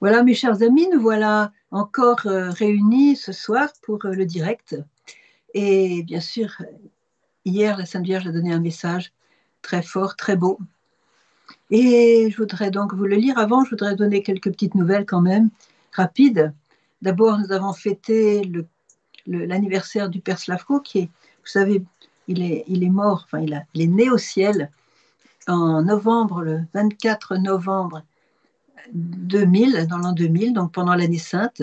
Voilà, mes chers amis, nous voilà encore euh, réunis ce soir pour euh, le direct. Et bien sûr, hier, la Sainte Vierge a donné un message très fort, très beau. Et je voudrais donc vous le lire. Avant, je voudrais donner quelques petites nouvelles quand même, rapides. D'abord, nous avons fêté l'anniversaire du Père Slavko, qui est, vous savez, il est, il est mort, enfin, il, a, il est né au ciel en novembre, le 24 novembre 2000, dans l'an 2000, donc pendant l'année sainte.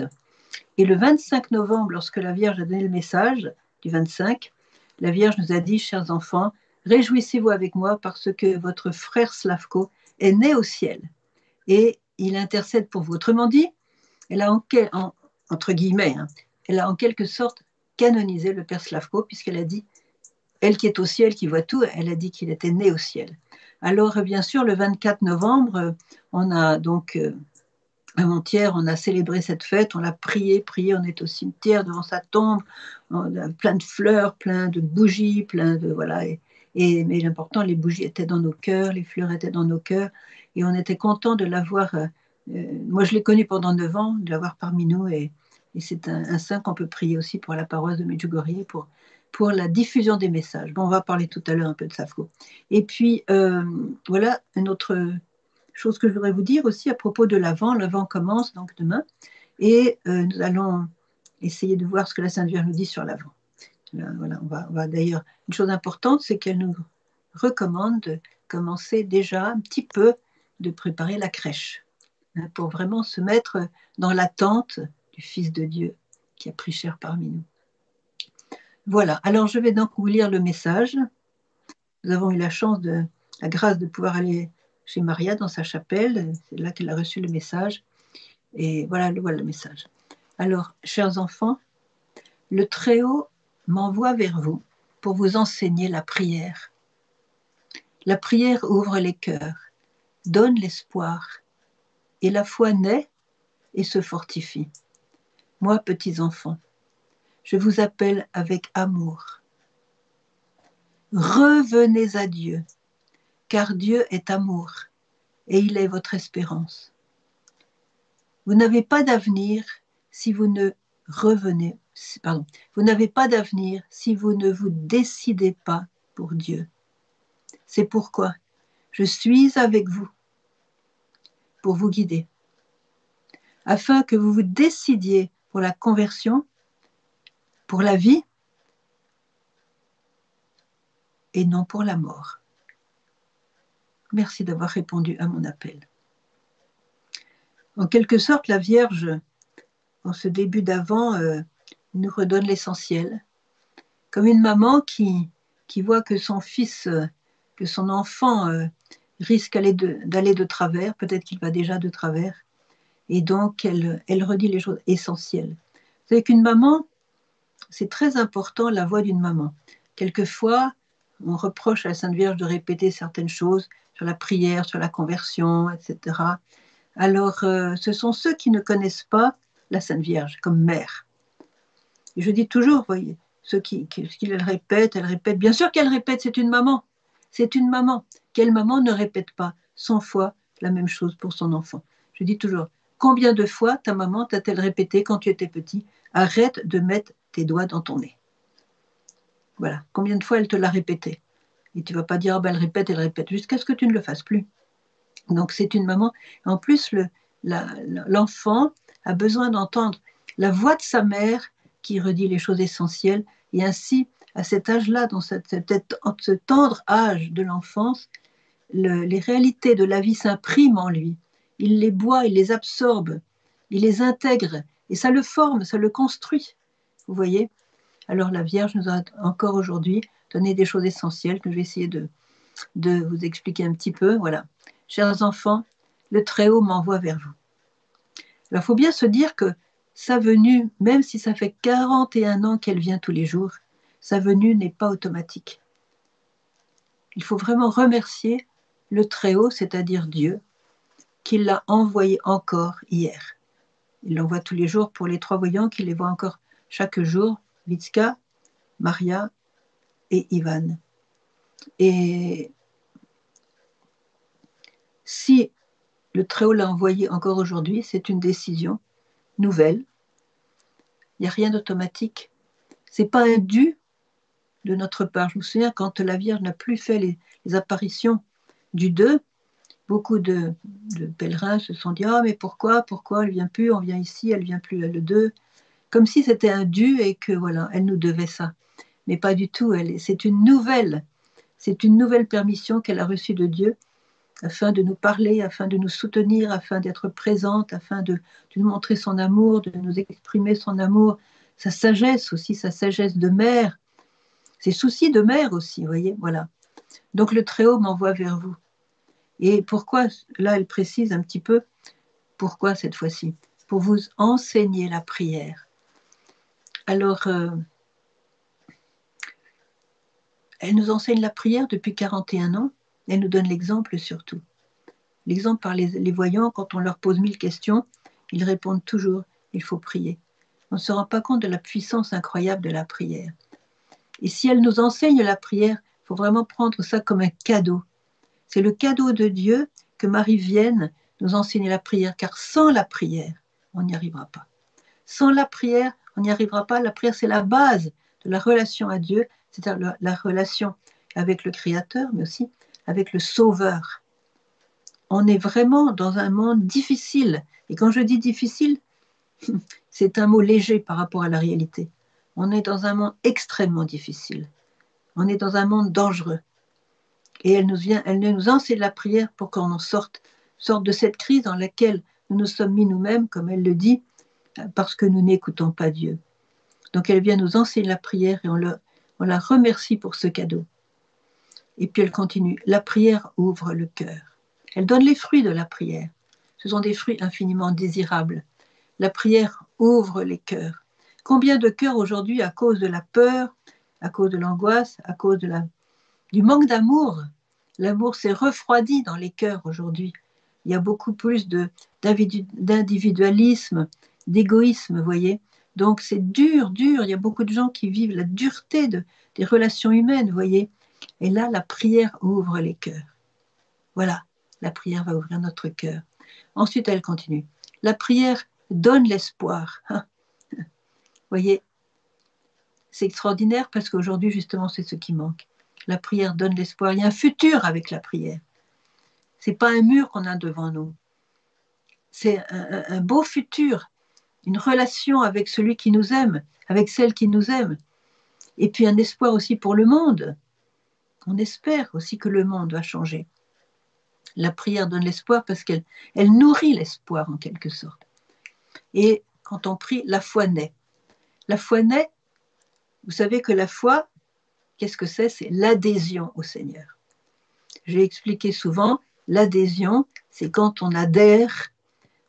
Et le 25 novembre, lorsque la Vierge a donné le message du 25, la Vierge nous a dit, chers enfants, réjouissez-vous avec moi parce que votre frère Slavko est né au ciel et il intercède pour vous. Autrement dit, elle a en, hein, elle a en quelque sorte canonisé le Père Slavko puisqu'elle a dit, elle qui est au ciel, qui voit tout, elle a dit qu'il était né au ciel. Alors, bien sûr, le 24 novembre, on a donc, euh, avant-hier, on a célébré cette fête, on l'a prié, prié, on est au cimetière devant sa tombe, plein de fleurs, plein de bougies, plein de. Voilà. Et, mais l'important, les bougies étaient dans nos cœurs, les fleurs étaient dans nos cœurs, et on était content de l'avoir. Euh, euh, moi, je l'ai connu pendant neuf ans, de l'avoir parmi nous, et, c'est un, saint qu'on peut prier aussi pour la paroisse de Medjugorje, pour pour la diffusion des messages. Bon, on va parler tout à l'heure un peu de Safko. Et puis, euh, voilà une autre chose que je voudrais vous dire aussi à propos de l'Avent. L'Avent commence donc demain et euh, nous allons essayer de voir ce que la Sainte Vierge nous dit sur l'Avent. Voilà, on va, d'ailleurs, une chose importante, c'est qu'elle nous recommande de commencer déjà un petit peu de préparer la crèche hein, pour vraiment se mettre dans l'attente du Fils de Dieu qui a pris chair parmi nous. Voilà, alors je vais donc vous lire le message. Nous avons eu la chance, la grâce de pouvoir aller chez Maria dans sa chapelle. C'est là qu'elle a reçu le message. Et voilà, voilà le message. Alors, chers enfants, le Très-Haut m'envoie vers vous pour vous enseigner la prière. La prière ouvre les cœurs, donne l'espoir, et la foi naît et se fortifie. Moi, petits enfants, je vous appelle avec amour. Revenez à Dieu, car Dieu est amour et il est votre espérance. Vous n'avez pas d'avenir si vous ne revenez, pardon, vous n'avez pas d'avenir si vous ne vous décidez pas pour Dieu. C'est pourquoi je suis avec vous pour vous guider, afin que vous vous décidiez pour la conversion pour la vie et non pour la mort. Merci d'avoir répondu à mon appel. En quelque sorte, la Vierge, en ce début d'avant, euh, nous redonne l'essentiel, comme une maman qui, qui voit que son fils, que son enfant euh, risque d'aller de, travers, peut-être qu'il va déjà de travers, et donc elle, elle redit les choses essentielles. Vous savez qu'une maman, c'est très important la voix d'une maman. Quelquefois, on reproche à la Sainte Vierge de répéter certaines choses sur la prière, sur la conversion, etc. Alors, euh, ce sont ceux qui ne connaissent pas la Sainte Vierge comme mère. Je dis toujours, voyez, ceux qui, qui, elle répète. Bien sûr qu'elle répète, c'est une maman. C'est une maman. Quelle maman ne répète pas 100 fois la même chose pour son enfant? Je dis toujours, combien de fois ta maman t'a-t-elle répété quand tu étais petit Arrête de mettre tes doigts dans ton nez. Voilà. Combien de fois elle te l'a répété Et tu vas pas dire, ah ben elle répète, elle répète, jusqu'à ce que tu ne le fasses plus. Donc c'est une maman. En plus, l'enfant a besoin d'entendre la voix de sa mère qui redit les choses essentielles. Et ainsi, à cet âge-là, dans ce tendre âge de l'enfance, les réalités de la vie s'impriment en lui. Il les boit, il les absorbe, il les intègre, et ça le forme, ça le construit. Vous voyez Alors la Vierge nous a encore aujourd'hui donné des choses essentielles que je vais essayer de, vous expliquer un petit peu. Voilà. Chers enfants, le Très-Haut m'envoie vers vous. Alors il faut bien se dire que sa venue, même si ça fait 41 ans qu'elle vient tous les jours, sa venue n'est pas automatique. Il faut vraiment remercier le Très-Haut, c'est-à-dire Dieu, qui l'a envoyé encore hier. Il l'envoie tous les jours pour les trois voyants, qui les voit encore chaque jour, Vitska, Maria et Ivan. Et si Le Très-Haut l'a envoyé encore aujourd'hui. C'est une décision nouvelle. Il n'y a rien d'automatique. Ce n'est pas un dû de notre part. Je me souviens quand la Vierge n'a plus fait les, apparitions du 2, beaucoup de, pèlerins se sont dit Ah, mais pourquoi Pourquoi elle vient plus On vient ici, elle vient plus le 2. Comme si c'était un dû et que voilà, elle nous devait ça. Mais pas du tout. C'est une nouvelle. C'est une nouvelle permission qu'elle a reçue de Dieu afin de nous parler, afin de nous soutenir, afin d'être présente, afin de, nous montrer son amour, de nous exprimer son amour, sa sagesse aussi, sa sagesse de mère, ses soucis de mère aussi, voyez, voilà. Donc le Très-Haut m'envoie vers vous. Et pourquoi, là elle précise un petit peu, pourquoi cette fois-ci? Pour vous enseigner la prière. Alors, euh, elle nous enseigne la prière depuis 41 ans, elle nous donne l'exemple surtout. L'exemple par les, voyants, quand on leur pose mille questions, ils répondent toujours, il faut prier. On ne se rend pas compte de la puissance incroyable de la prière. Et si elle nous enseigne la prière, il faut vraiment prendre ça comme un cadeau. C'est le cadeau de Dieu que Marie vienne nous enseigner la prière, car sans la prière, on n'y arrivera pas. Sans la prière, on n'y arrivera pas. La prière, c'est la base de la relation à Dieu, c'est-à-dire la relation avec le Créateur, mais aussi avec le Sauveur. On est vraiment dans un monde difficile. Et quand je dis difficile, c'est un mot léger par rapport à la réalité. On est dans un monde extrêmement difficile. On est dans un monde dangereux. Et elle nous vient, elle nous enseigne la prière pour qu'on en sorte, sorte de cette crise dans laquelle nous nous sommes mis nous-mêmes, comme elle le dit, parce que nous n'écoutons pas Dieu. Donc elle vient nous enseigner la prière et on, la remercie pour ce cadeau. Et puis elle continue, la prière ouvre le cœur. Elle donne les fruits de la prière. Ce sont des fruits infiniment désirables. La prière ouvre les cœurs. Combien de cœurs aujourd'hui, à cause de la peur, à cause de l'angoisse, à cause de la, du manque d'amour, l'amour s'est refroidi dans les cœurs aujourd'hui. Il y a beaucoup plus d'individualisme, d'égoïsme, voyez. Donc c'est dur, dur. Il y a beaucoup de gens qui vivent la dureté de, des relations humaines, vous voyez. Et là, la prière ouvre les cœurs. Voilà, la prière va ouvrir notre cœur. Ensuite, elle continue. La prière donne l'espoir. Voyez, c'est extraordinaire parce qu'aujourd'hui, justement, c'est ce qui manque. La prière donne l'espoir. Il y a un futur avec la prière. Ce n'est pas un mur qu'on a devant nous. C'est un beau futur, une relation avec celui qui nous aime, avec celle qui nous aime. Et puis un espoir aussi pour le monde on espère aussi que le monde va changer. La prière donne l'espoir parce qu'elle elle nourrit l'espoir en quelque sorte. Et quand on prie, la foi naît. La foi naît, vous savez que la foi, qu'est-ce que c'est? C'est l'adhésion au Seigneur. J'ai expliqué souvent, l'adhésion, c'est quand on adhère,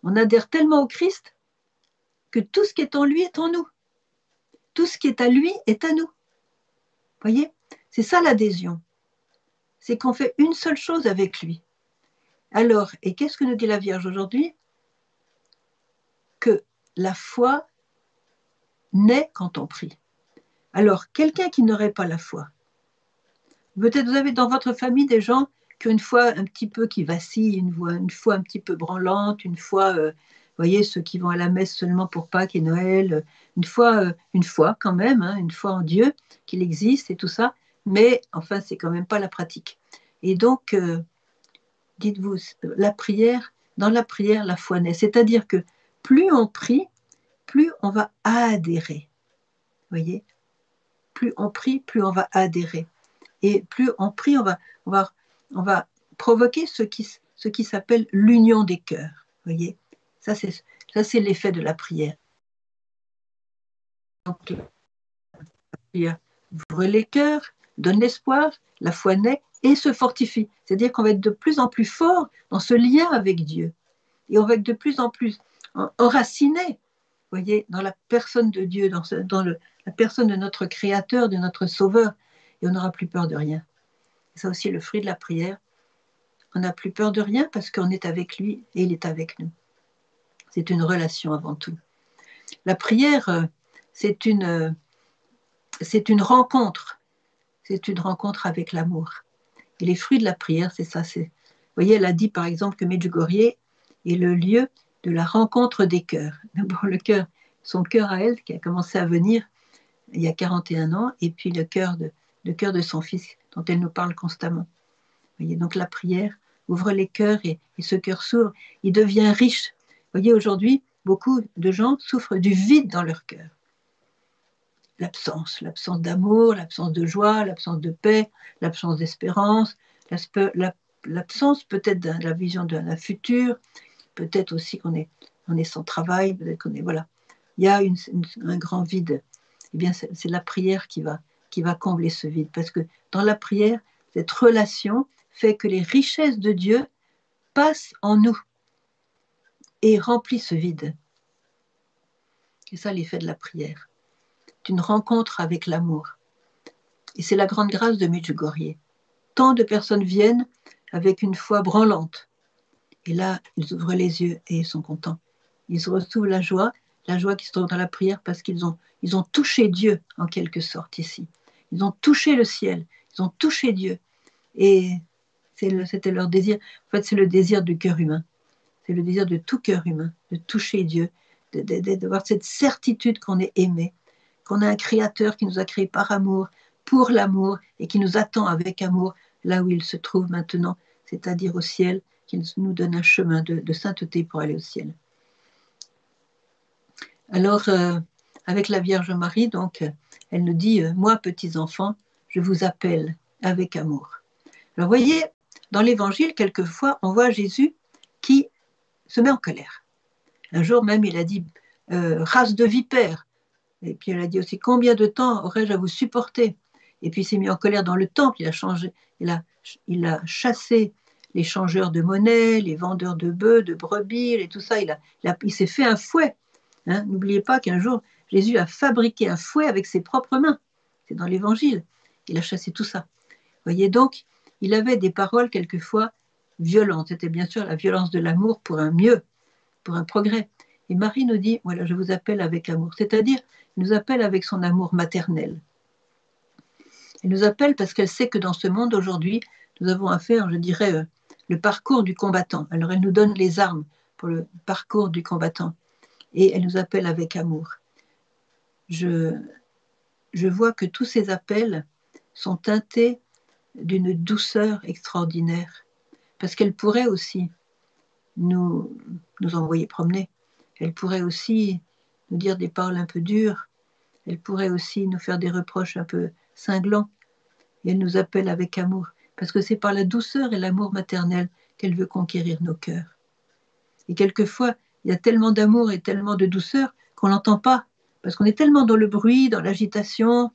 on adhère tellement au Christ que tout ce qui est en lui est en nous. Tout ce qui est à lui est à nous. Voyez? C'est ça l'adhésion c'est qu'on fait une seule chose avec lui. Alors, et qu'est-ce que nous dit la Vierge aujourd'hui? Que la foi naît quand on prie. Alors, quelqu'un qui n'aurait pas la foi, peut-être vous avez dans votre famille des gens qui ont une foi un petit peu qui vacille, une, foi, un petit peu branlante, une foi, euh, vous voyez, ceux qui vont à la messe seulement pour Pâques et Noël, une foi, euh, une foi quand même, hein, une foi en Dieu, qu'il existe et tout ça mais enfin, c'est quand même pas la pratique. Et donc, euh, dites-vous, la prière, dans la prière, la foi naît. C'est-à-dire que plus on prie, plus on va adhérer. Voyez Plus on prie, plus on va adhérer. Et plus on prie, on va, on on va provoquer ce qui, ce qui s'appelle l'union des cœurs. Voyez Ça, c'est, ça, l'effet de la prière. Donc, la prière ouvre les cœurs, donne l'espoir, la foi naît et se fortifie. C'est-à-dire qu'on va être de plus en plus fort dans ce lien avec Dieu. Et on va être de plus en plus enraciné, voyez, dans la personne de Dieu, dans, la personne de notre Créateur, de notre Sauveur. Et on n'aura plus peur de rien. C'est aussi le fruit de la prière. On n'a plus peur de rien parce qu'on est avec lui et il est avec nous. C'est une relation avant tout. La prière, euh, c'est une, euh, c'est une rencontre c'est une rencontre avec l'amour. Et les fruits de la prière, c'est ça. Vous voyez, elle a dit par exemple que Medjugorje est le lieu de la rencontre des cœurs. D'abord le cœur, son cœur à elle qui a commencé à venir il y a 41 ans, et puis le cœur de, cœur de son fils dont elle nous parle constamment. Vous voyez, donc la prière ouvre les cœurs et, et ce cœur s'ouvre, il devient riche. Vous voyez, aujourd'hui, beaucoup de gens souffrent du vide dans leur cœur. L'absence, l'absence d'amour, l'absence de joie, l'absence de paix, l'absence d'espérance, l'absence peut-être de la vision d'un futur, peut-être aussi qu'on est, on est sans travail, peut-être qu'on est voilà. Il y a un grand vide. Eh bien, c'est la prière qui va combler ce vide, parce que dans la prière, cette relation fait que les richesses de Dieu passent en nous et remplissent ce vide. C'est ça l'effet de la prière. C'est une rencontre avec l'amour. Et c'est la grande grâce de Medjugorje. Tant de personnes viennent avec une foi branlante. Et là, ils ouvrent les yeux et ils sont contents. Ils retrouvent la joie, la joie qui se trouve dans la prière parce qu'ils ont, ont touché Dieu en quelque sorte ici. Ils ont touché le ciel, ils ont touché Dieu. Et c'était leur désir. En fait, c'est le désir du cœur humain. C'est le désir de tout cœur humain, de toucher Dieu, d'avoir cette certitude qu'on est aimé, qu'on a un créateur qui nous a créés par amour, pour l'amour, et qui nous attend avec amour là où il se trouve maintenant, c'est-à-dire au ciel, qui nous donne un chemin de, sainteté pour aller au ciel. Alors, euh, avec la Vierge Marie, donc, elle nous dit, euh, moi, petits enfants, je vous appelle avec amour. Alors, voyez, dans l'Évangile, quelquefois, on voit Jésus se met en colère. Un jour même, il a dit, euh, race de vipères. Et puis, elle a dit aussi, combien de temps aurais-je à vous supporter? Et puis, il s'est mis en colère dans le temple, il a changé, il a, il chassé les changeurs de monnaie, les vendeurs de bœufs, de brebis, et tout ça. Il, il, s'est fait un fouet. Hein. N'oubliez pas qu'un jour, Jésus a fabriqué un fouet avec ses propres mains. C'est dans l'Évangile. Il a chassé tout ça. Voyez donc, il avait des paroles quelquefois violentes. C'était bien sûr la violence de l'amour pour un mieux, pour un progrès. Et Marie nous dit, voilà, je vous appelle avec amour. C'est-à-dire, elle nous appelle avec son amour maternel. Elle nous appelle parce qu'elle sait que dans ce monde aujourd'hui, nous avons à faire, je dirais, euh, le parcours du combattant. Alors elle nous donne les armes pour le parcours du combattant. Et elle nous appelle avec amour je, je vois que tous ces appels sont teintés d'une douceur extraordinaire, parce qu'elle pourrait aussi nous, nous envoyer promener, elle pourrait aussi nous dire des paroles un peu dures, elle pourrait aussi nous faire des reproches un peu cinglants, et elle nous appelle avec amour, parce que c'est par la douceur et l'amour maternel qu'elle veut conquérir nos cœurs. Et quelquefois, il y a tellement d'amour et tellement de douceur qu'on n'entend pas. Parce qu'on est tellement dans le bruit, dans l'agitation,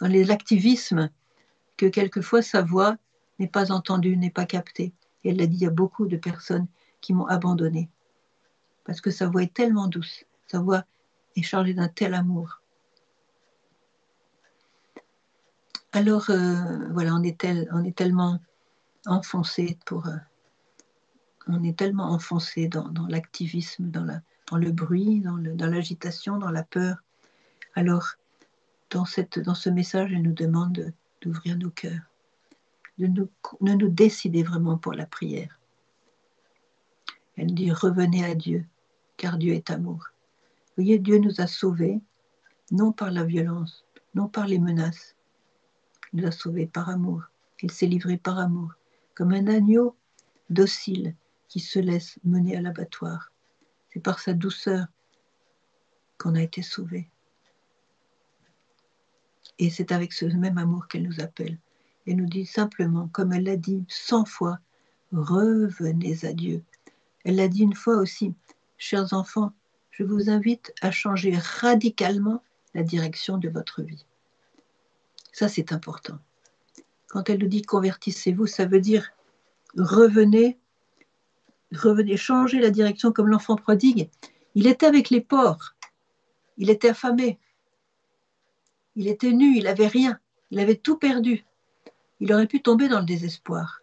dans l'activisme, que quelquefois sa voix n'est pas entendue, n'est pas captée. Et elle l'a dit, il y a beaucoup de personnes qui m'ont abandonnée. Parce que sa voix est tellement douce, sa voix est chargée d'un tel amour. Alors, euh, voilà, on est, tellement enfoncé pour... Euh, on est tellement enfoncé dans, l'activisme, dans, le bruit, dans l'agitation, dans, la peur, alors, dans, dans ce message, elle nous demande d'ouvrir nos cœurs, de nous, de nous décider vraiment pour la prière. Elle dit revenez à Dieu, car Dieu est amour. Vous voyez, Dieu nous a sauvés, non par la violence, non par les menaces. Il nous a sauvés par amour. Il s'est livré par amour, comme un agneau docile qui se laisse mener à l'abattoir. C'est par sa douceur qu'on a été sauvés. Et c'est avec ce même amour qu'elle nous appelle. Elle nous dit simplement, comme elle l'a dit cent fois, revenez à Dieu. Elle l'a dit une fois aussi, chers enfants, je vous invite à changer radicalement la direction de votre vie. Ça, c'est important. Quand elle nous dit convertissez-vous, ça veut dire revenez, revenez, changer la direction comme l'enfant prodigue. Il était avec les porcs, il était affamé, il était nu, il n'avait rien, il avait tout perdu. Il aurait pu tomber dans le désespoir.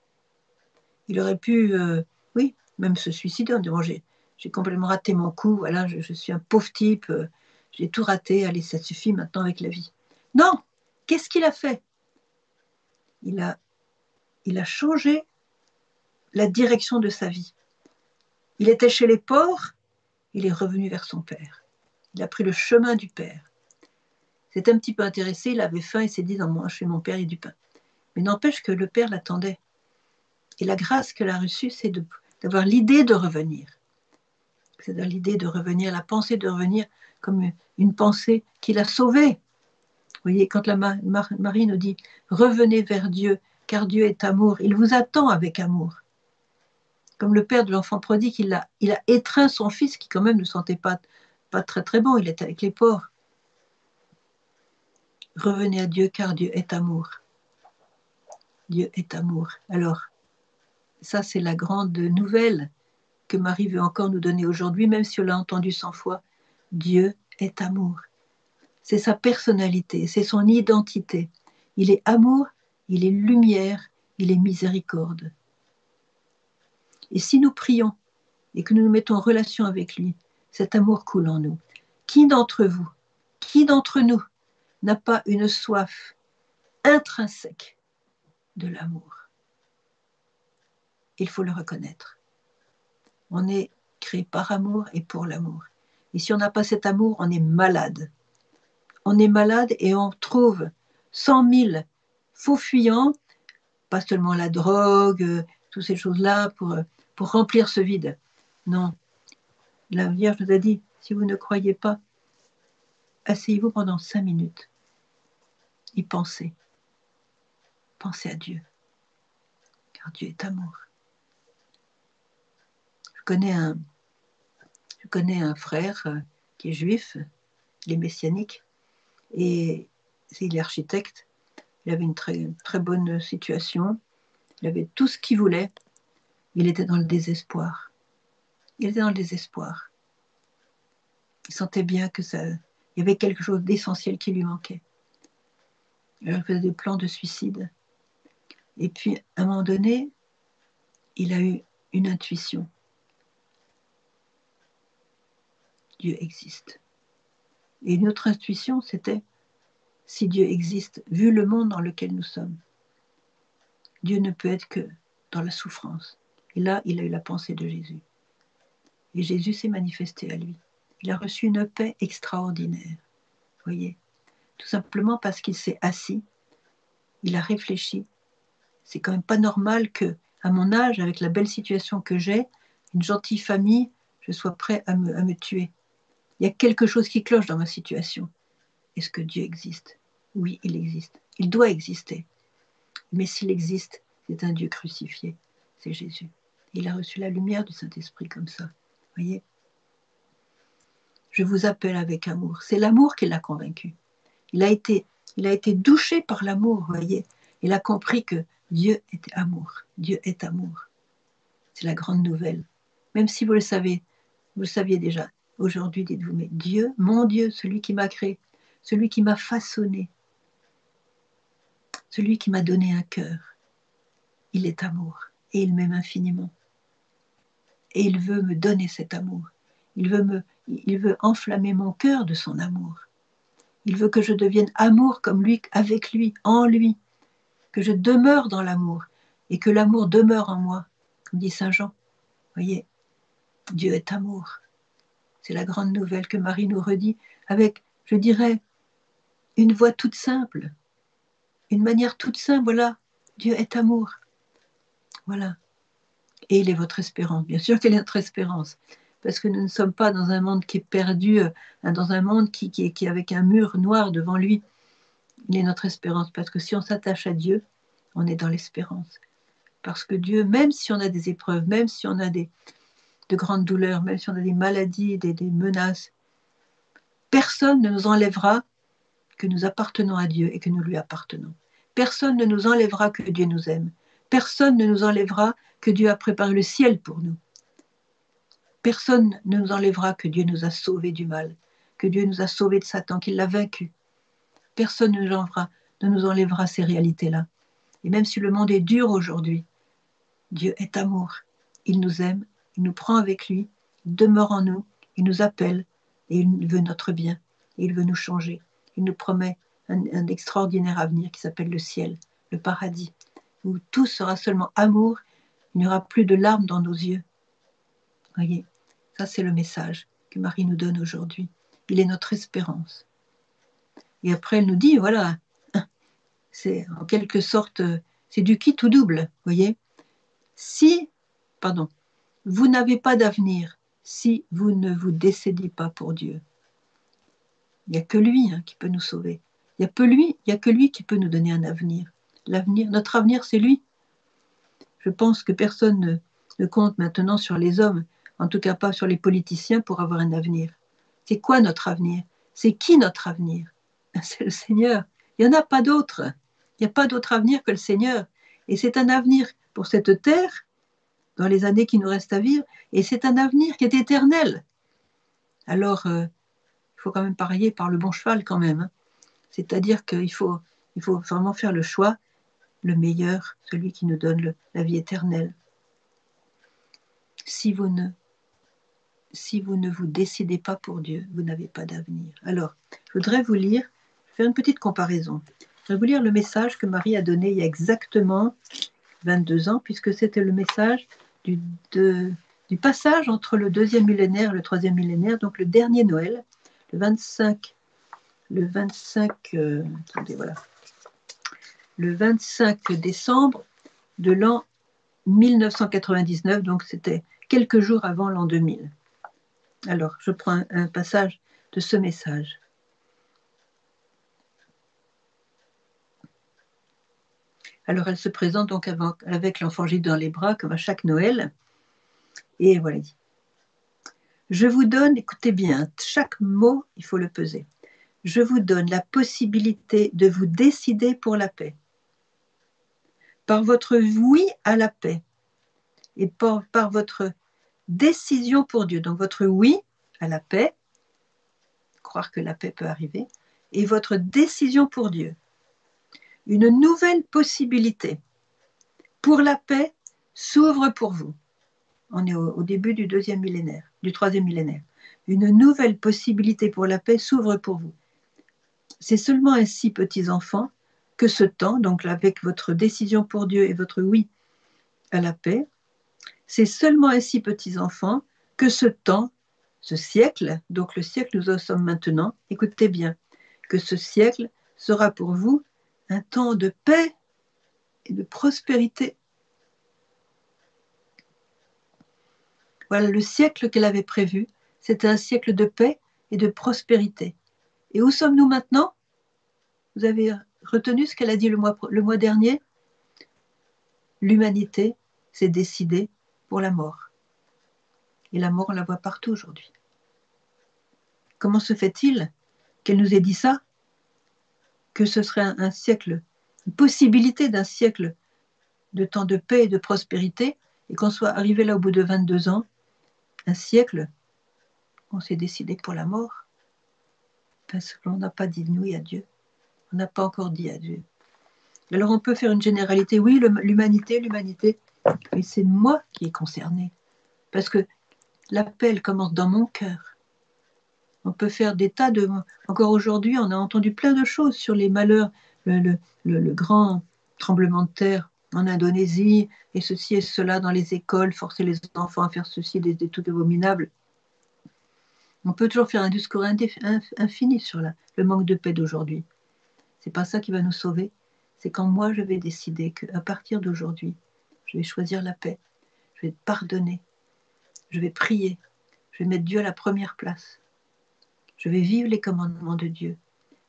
Il aurait pu, euh, oui, même se suicider en disant j'ai, complètement raté mon coup, voilà, je, suis un pauvre type, euh, j'ai tout raté, allez, ça suffit maintenant avec la vie. Non, qu'est-ce qu'il a fait? Il a, il a changé la direction de sa vie. Il était chez les porcs, il est revenu vers son père. Il a pris le chemin du père. C'est un petit peu intéressé, il avait faim, il s'est dit, non, moi, chez mon père, il y a du pain. Mais n'empêche que le père l'attendait. Et la grâce qu'elle a reçue, c'est d'avoir l'idée de revenir. C'est-à-dire l'idée de revenir, la pensée de revenir comme une pensée qui l'a sauvée. Vous voyez, quand la Marie nous dit revenez vers Dieu, car Dieu est amour, il vous attend avec amour. Comme le père de l'enfant prodigue, il a, étreint son fils qui quand même ne sentait pas, pas très très bon, il était avec les porcs. Revenez à Dieu, car Dieu est amour. Dieu est amour. Alors, ça c'est la grande nouvelle que Marie veut encore nous donner aujourd'hui, même si on l'a entendu cent fois. Dieu est amour. C'est sa personnalité, c'est son identité. Il est amour, il est lumière, il est miséricorde. Et si nous prions et que nous nous mettons en relation avec lui, cet amour coule en nous. Qui d'entre vous, qui d'entre nous n'a pas une soif intrinsèque de l'amour Il faut le reconnaître. On est créé par amour et pour l'amour. Et si on n'a pas cet amour, on est malade. On est malade et on trouve cent mille faux fuyants, pas seulement la drogue, euh, toutes ces choses-là pour, euh, pour remplir ce vide. Non. La Vierge nous a dit, si vous ne croyez pas, asseyez-vous pendant cinq minutes. Y pensez. Pensez à Dieu. Car Dieu est amour. Je connais un, frère euh, qui est juif, il est messianique, et il est architecte. Il avait une très, très bonne situation. Il avait tout ce qu'il voulait. Il était dans le désespoir. Il était dans le désespoir. Il sentait bien que ça, il y avait quelque chose d'essentiel qui lui manquait. Il faisait des plans de suicide. Et puis, à un moment donné, il a eu une intuition. Dieu existe. Et une autre intuition, c'était si Dieu existe, vu le monde dans lequel nous sommes, Dieu ne peut être que dans la souffrance. Et là, il a eu la pensée de Jésus. Et Jésus s'est manifesté à lui. Il a reçu une paix extraordinaire. Voyez? Tout simplement parce qu'il s'est assis, il a réfléchi. C'est quand même pas normal que, à mon âge, avec la belle situation que j'ai, une gentille famille, je sois prêt à me, tuer. Il y a quelque chose qui cloche dans ma situation. Est-ce que Dieu existe? Oui, il existe. Il doit exister. Mais s'il existe, c'est un Dieu crucifié. C'est Jésus. Il a reçu la lumière du Saint-Esprit comme ça. Voyez? Je vous appelle avec amour. C'est l'amour qui l'a convaincu. Il a été, il a été douché par l'amour, voyez. Il a compris que Dieu était amour. Dieu est amour. C'est la grande nouvelle. Même si vous le savez, vous le saviez déjà. Aujourd'hui, dites-vous, mais Dieu, mon Dieu, celui qui m'a créé, celui qui m'a façonné, celui qui m'a donné un cœur, il est amour et il m'aime infiniment. Et il veut me donner cet amour. Il veut, me, il veut enflammer mon cœur de son amour. Il veut que je devienne amour comme lui, avec lui, en lui, que je demeure dans l'amour et que l'amour demeure en moi, comme dit Saint Jean. Voyez, Dieu est amour. C'est la grande nouvelle que Marie nous redit avec, je dirais, une voix toute simple, une manière toute simple. Voilà, Dieu est amour. Voilà. Et il est votre espérance. Bien sûr qu'elle est notre espérance. Parce que nous ne sommes pas dans un monde qui est perdu, euh, dans un monde qui, qui, qui est avec un mur noir devant lui. Il est notre espérance. Parce que si on s'attache à Dieu, on est dans l'espérance. Parce que Dieu, même si on a des épreuves, même si on a des, de grandes douleurs, même si on a des maladies, des, menaces, personne ne nous enlèvera que nous appartenons à Dieu et que nous lui appartenons. Personne ne nous enlèvera que Dieu nous aime. Personne ne nous enlèvera que Dieu a préparé le ciel pour nous. Personne ne nous enlèvera que Dieu nous a sauvés du mal, que Dieu nous a sauvés de Satan, qu'il l'a vaincu. Personne ne nous enlèvera, ne nous enlèvera ces réalités-là. Et même si le monde est dur aujourd'hui, Dieu est amour. Il nous aime il nous prend avec lui, il demeure en nous, il nous appelle et il veut notre bien, il veut nous changer. Il nous promet un, extraordinaire avenir qui s'appelle le ciel, le paradis, où tout sera seulement amour, il n'y aura plus de larmes dans nos yeux. Voyez, ça c'est le message que Marie nous donne aujourd'hui. Il est notre espérance. Et après, elle nous dit, voilà, c'est en quelque sorte, c'est du qui tout double, voyez. Si, pardon, vous n'avez pas d'avenir, si vous ne vous décédez pas pour Dieu, il n'y a que lui hein, qui peut nous sauver. Il n'y a, que lui, a que lui qui peut nous donner un avenir. L'avenir, notre avenir, c'est lui. Je pense que personne ne, ne compte maintenant sur les hommes, en tout cas pas sur les politiciens, pour avoir un avenir. C'est quoi notre avenir? C'est qui notre avenir? C'est le Seigneur. Il n'y en a pas d'autre. Il n'y a pas d'autre avenir que le Seigneur. Et c'est un avenir pour cette terre, dans les années qui nous restent à vivre, et c'est un avenir qui est éternel. Alors, euh, il faut quand même parier par le bon cheval quand même. Hein. C'est-à-dire qu'il faut, il faut vraiment faire le choix, le meilleur, celui qui nous donne la vie éternelle. Si vous ne si vous ne vous décidez pas pour Dieu, vous n'avez pas d'avenir. Alors, je voudrais vous lire, faire une petite comparaison. Je vais vous lire le message que Marie a donné il y a exactement 22 ans, puisque c'était le message du, passage entre le deuxième millénaire et le troisième millénaire, donc le dernier Noël, le 25, le 25, euh, voilà, le 25 décembre de l'an 1999, donc c'était quelques jours avant l'an 2000. Alors, je prends un, passage de ce message. Alors, elle se présente donc avec l'enfant Jésus dans les bras, comme à chaque Noël. Et voilà. Je vous donne, écoutez bien, chaque mot, il faut le peser. Je vous donne la possibilité de vous décider pour la paix. Par votre oui à la paix et par, par votre décision pour Dieu. Donc votre oui à la paix, croire que la paix peut arriver, et votre décision pour Dieu. Une nouvelle possibilité pour la paix s'ouvre pour vous. On est au, début du deuxième millénaire, du troisième millénaire. Une nouvelle possibilité pour la paix s'ouvre pour vous. C'est seulement ainsi, petits enfants, que ce temps, donc avec votre décision pour Dieu et votre oui à la paix, c'est seulement ainsi, petits enfants, que ce temps, ce siècle, donc le siècle nous sommes maintenant, écoutez bien, que ce siècle sera pour vous un temps de paix et de prospérité. Voilà, le siècle qu'elle avait prévu, c'était un siècle de paix et de prospérité. Et où sommes-nous maintenant? Vous avez retenu ce qu'elle a dit le mois, dernier? L'humanité s'est décidée pour la mort. Et la mort, on la voit partout aujourd'hui. Comment se fait-il qu'elle nous ait dit ça? Que ce serait un, siècle, une possibilité d'un siècle de temps de paix et de prospérité, et qu'on soit arrivé là au bout de 22 ans, un siècle, on s'est décidé pour la mort, parce qu'on n'a pas dit oui à Dieu. On n'a pas encore dit à Dieu. Alors on peut faire une généralité, oui, l'humanité, l'humanité, et c'est moi qui est concerné. Parce que l'appel commence dans mon cœur. On peut faire des tas de... Encore aujourd'hui, on a entendu plein de choses sur les malheurs, le, grand tremblement de terre en Indonésie, et ceci et cela dans les écoles, forcer les enfants à faire ceci, des, des trucs abominables. On peut toujours faire un discours infini sur le manque de paix d'aujourd'hui. C'est pas ça qui va nous sauver. C'est quand moi je vais décider qu'à partir d'aujourd'hui, je vais choisir la paix, je vais pardonner, je vais prier, je vais mettre Dieu à la première place, je vais vivre les commandements de Dieu,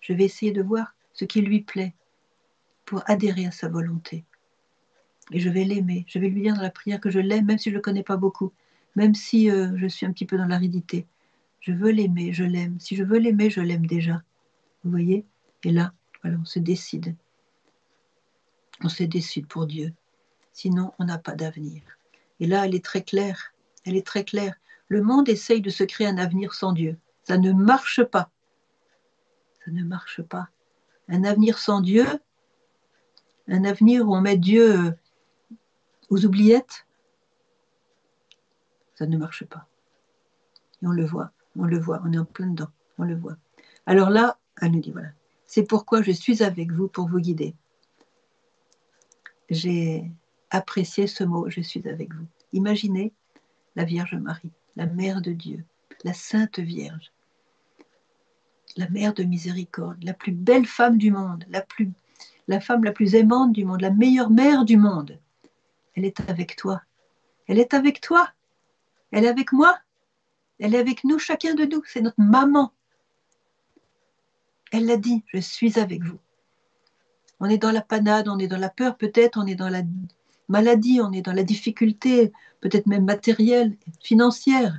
je vais essayer de voir ce qui lui plaît pour adhérer à sa volonté. Et je vais l'aimer, je vais lui dire dans la prière que je l'aime, même si je ne le connais pas beaucoup, même si euh, je suis un petit peu dans l'aridité. Je veux l'aimer, je l'aime. Si je veux l'aimer, je l'aime déjà. Vous voyez? Et là, voilà, on se décide. On se décide pour Dieu sinon on n'a pas d'avenir. Et là, elle est très claire, elle est très claire. Le monde essaye de se créer un avenir sans Dieu. Ça ne marche pas. Ça ne marche pas. Un avenir sans Dieu, un avenir où on met Dieu euh, aux oubliettes, ça ne marche pas. Et on le voit, on le voit, on est en plein dedans, on le voit. Alors là, elle nous dit, voilà, c'est pourquoi je suis avec vous pour vous guider. J'ai appréciez ce mot, je suis avec vous. Imaginez la Vierge Marie, la Mère de Dieu, la Sainte Vierge, la Mère de miséricorde, la plus belle femme du monde, la, plus, la femme la plus aimante du monde, la meilleure mère du monde. Elle est avec toi. Elle est avec toi. Elle est avec moi. Elle est avec nous, chacun de nous. C'est notre maman. Elle l'a dit, je suis avec vous. On est dans la panade, on est dans la peur peut-être, on est dans la maladie, on est dans la difficulté, peut-être même matérielle, financière,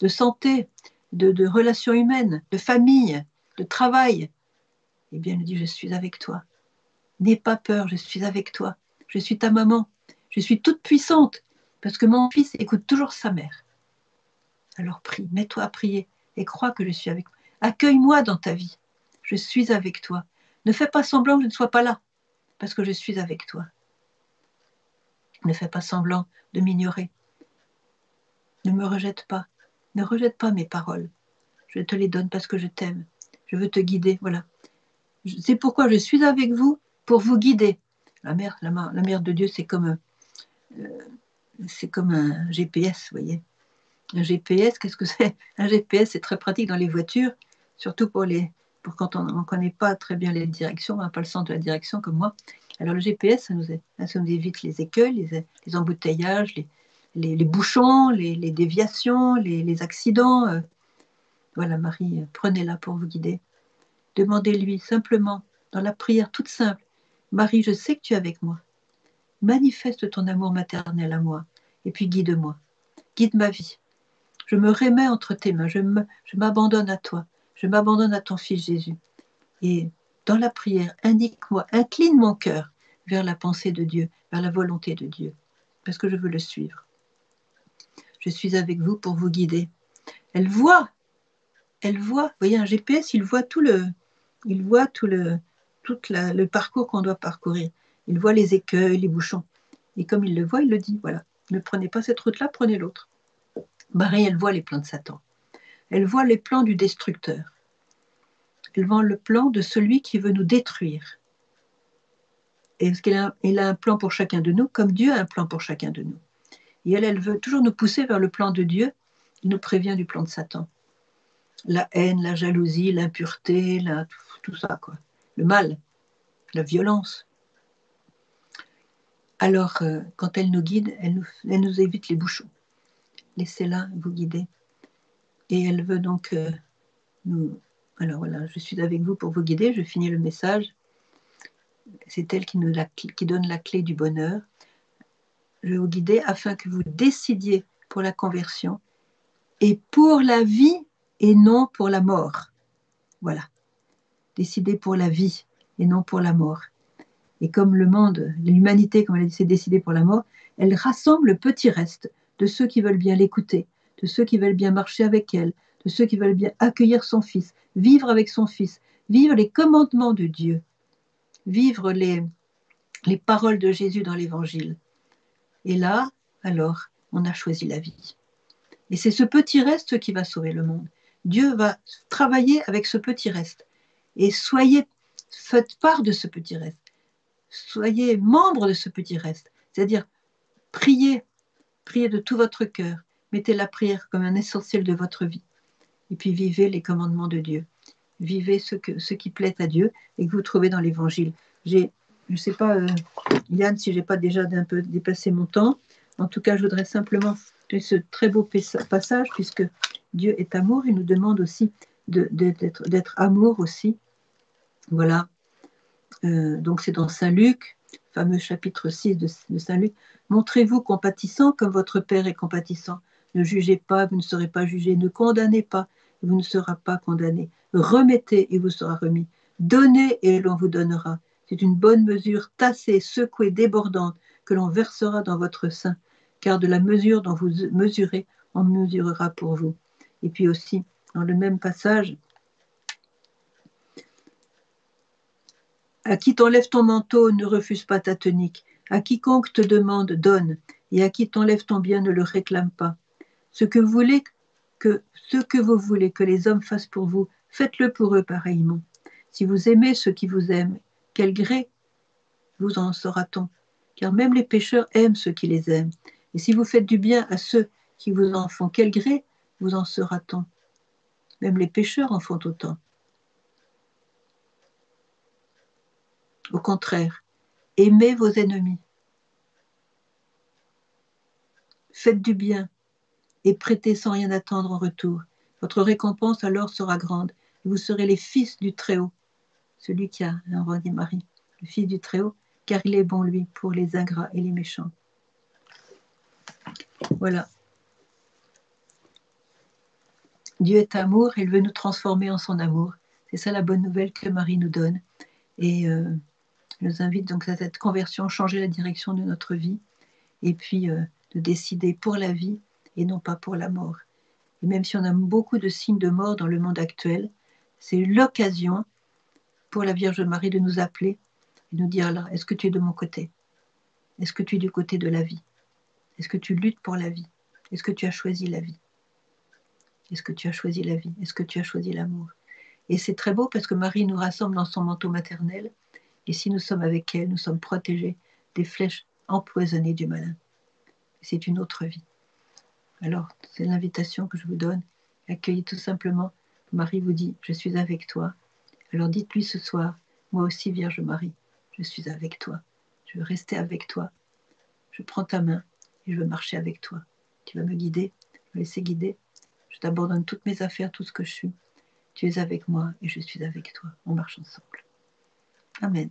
de santé, de, relations humaines, de famille, de travail. Eh bien, elle dit, je suis avec toi. N'aie pas peur, je suis avec toi. Je suis ta maman. Je suis toute puissante, parce que mon fils écoute toujours sa mère. Alors prie, mets-toi à prier et crois que je suis avec toi. Accueille-moi dans ta vie. Je suis avec toi. Ne fais pas semblant que je ne sois pas là, parce que je suis avec toi. Ne fais pas semblant de m'ignorer. Ne me rejette pas. Ne rejette pas mes paroles. Je te les donne parce que je t'aime. Je veux te guider. Voilà. C'est pourquoi je suis avec vous pour vous guider. La mère, la, mère de Dieu, c'est comme, euh, c'est comme un GPS, vous voyez. Un GPS, qu'est-ce que c'est? Un GPS, c'est très pratique dans les voitures, surtout pour les, pour quand on ne connaît pas très bien les directions, on n'a pas le sens de la direction comme moi. Alors le GPS, ça nous, ça nous évite les écueils, les, embouteillages, les, bouchons, les, déviations, les, accidents. Euh. Voilà, Marie, prenez-la pour vous guider. Demandez-lui simplement, dans la prière toute simple, Marie, je sais que tu es avec moi. Manifeste ton amour maternel à moi, et puis guide-moi. Guide ma vie. Je me remets entre tes mains, je m'abandonne à toi, je m'abandonne à ton Fils Jésus. Et dans la prière, indique-moi, incline mon cœur vers la pensée de Dieu, vers la volonté de Dieu, parce que je veux le suivre. Je suis avec vous pour vous guider. Elle voit, elle voit, vous voyez, un GPS, il voit tout le, il voit tout le, tout le parcours qu'on doit parcourir. Il voit les écueils, les bouchons. Et comme il le voit, il le dit, voilà, ne prenez pas cette route-là, prenez l'autre. Marie, elle voit les plans de Satan. Elle voit les plans du destructeur elle vend le plan de celui qui veut nous détruire. Et ce qu'il a, il a un plan pour chacun de nous, comme Dieu a un plan pour chacun de nous. Et elle, elle veut toujours nous pousser vers le plan de Dieu. Il nous prévient du plan de Satan. La haine, la jalousie, l'impureté, tout, ça, quoi. Le mal, la violence. Alors, euh, quand elle nous guide, elle nous, évite les bouchons. Laissez-la vous guider. Et elle veut donc euh, nous, alors voilà, je suis avec vous pour vous guider. Je finis le message. C'est elle qui donne la clé du bonheur. Je vous guider afin que vous décidiez pour la conversion et pour la vie et non pour la mort. Voilà. Décidez pour la vie et non pour la mort. Et comme le monde, l'humanité, comme elle s'est décidée pour la mort, elle rassemble le petit reste de ceux qui veulent bien l'écouter, de ceux qui veulent bien marcher avec elle, de ceux qui veulent bien accueillir son Fils, vivre avec son Fils, vivre les commandements de Dieu, vivre les, les paroles de Jésus dans l'Évangile. Et là, alors, on a choisi la vie. Et c'est ce petit reste qui va sauver le monde. Dieu va travailler avec ce petit reste. Et soyez, faites part de ce petit reste. Soyez membre de ce petit reste. C'est-à-dire, priez, priez de tout votre cœur. Mettez la prière comme un essentiel de votre vie et puis vivez les commandements de Dieu. Vivez ce, qui plaît à Dieu et que vous trouvez dans l'Évangile. Je ne sais pas, euh, Yann, si j'ai pas déjà un peu dépassé mon temps. En tout cas, je voudrais simplement ce très beau passage, puisque Dieu est amour, il nous demande aussi d'être, amour aussi. Voilà. Euh, donc c'est dans Saint Luc, fameux chapitre 6 de, de Saint Luc. Montrez-vous compatissant comme votre Père est compatissant. Ne jugez pas, vous ne serez pas jugé. Ne condamnez pas, vous ne serez pas condamné. Remettez et vous sera remis. Donnez et l'on vous donnera. C'est une bonne mesure, tassée, secouée, débordante, que l'on versera dans votre sein, car de la mesure dont vous mesurez, on mesurera pour vous. Et puis aussi, dans le même passage, À qui t'enlève ton manteau, ne refuse pas ta tunique. À quiconque te demande, donne. Et à qui t'enlève ton bien, ne le réclame pas. Ce que voulez que ce que vous voulez que les hommes fassent pour vous, faites-le pour eux pareillement. Si vous aimez ceux qui vous aiment, quel gré vous en saura-t-on Car même les pécheurs aiment ceux qui les aiment. Et si vous faites du bien à ceux qui vous en font. Quel gré vous en sera-t-on? Même les pécheurs en font autant. Au contraire, aimez vos ennemis. Faites du bien et prêtez sans rien attendre en retour. Votre récompense alors sera grande et vous serez les fils du Très-Haut, celui qui a envoyé Marie, le fils du Très-Haut, car il est bon, lui, pour les ingrats et les méchants. Voilà. Dieu est amour il veut nous transformer en son amour. C'est ça la bonne nouvelle que Marie nous donne. Et euh, nous invite donc à cette conversion, changer la direction de notre vie et puis euh, de décider pour la vie et non pas pour la mort. Et même si on a beaucoup de signes de mort dans le monde actuel, c'est l'occasion pour la Vierge Marie de nous appeler et nous dire là, est-ce que tu es de mon côté? Est-ce que tu es du côté de la vie? Est-ce que tu luttes pour la vie? Est-ce que tu as choisi la vie? Est-ce que tu as choisi la vie? Est-ce que tu as choisi l'amour? Et c'est très beau parce que Marie nous rassemble dans son manteau maternel et si nous sommes avec elle, nous sommes protégés des flèches empoisonnées du malin. C'est une autre vie. Alors, c'est l'invitation que je vous donne. Accueillez tout simplement. Marie vous dit, je suis avec toi. Alors dites-lui ce soir, moi aussi, Vierge Marie, je suis avec toi. Je veux rester avec toi. Je prends ta main et je veux marcher avec toi. Tu vas me guider, me laisser guider. Je t'abandonne toutes mes affaires, tout ce que je suis. Tu es avec moi et je suis avec toi. On marche ensemble. Amen.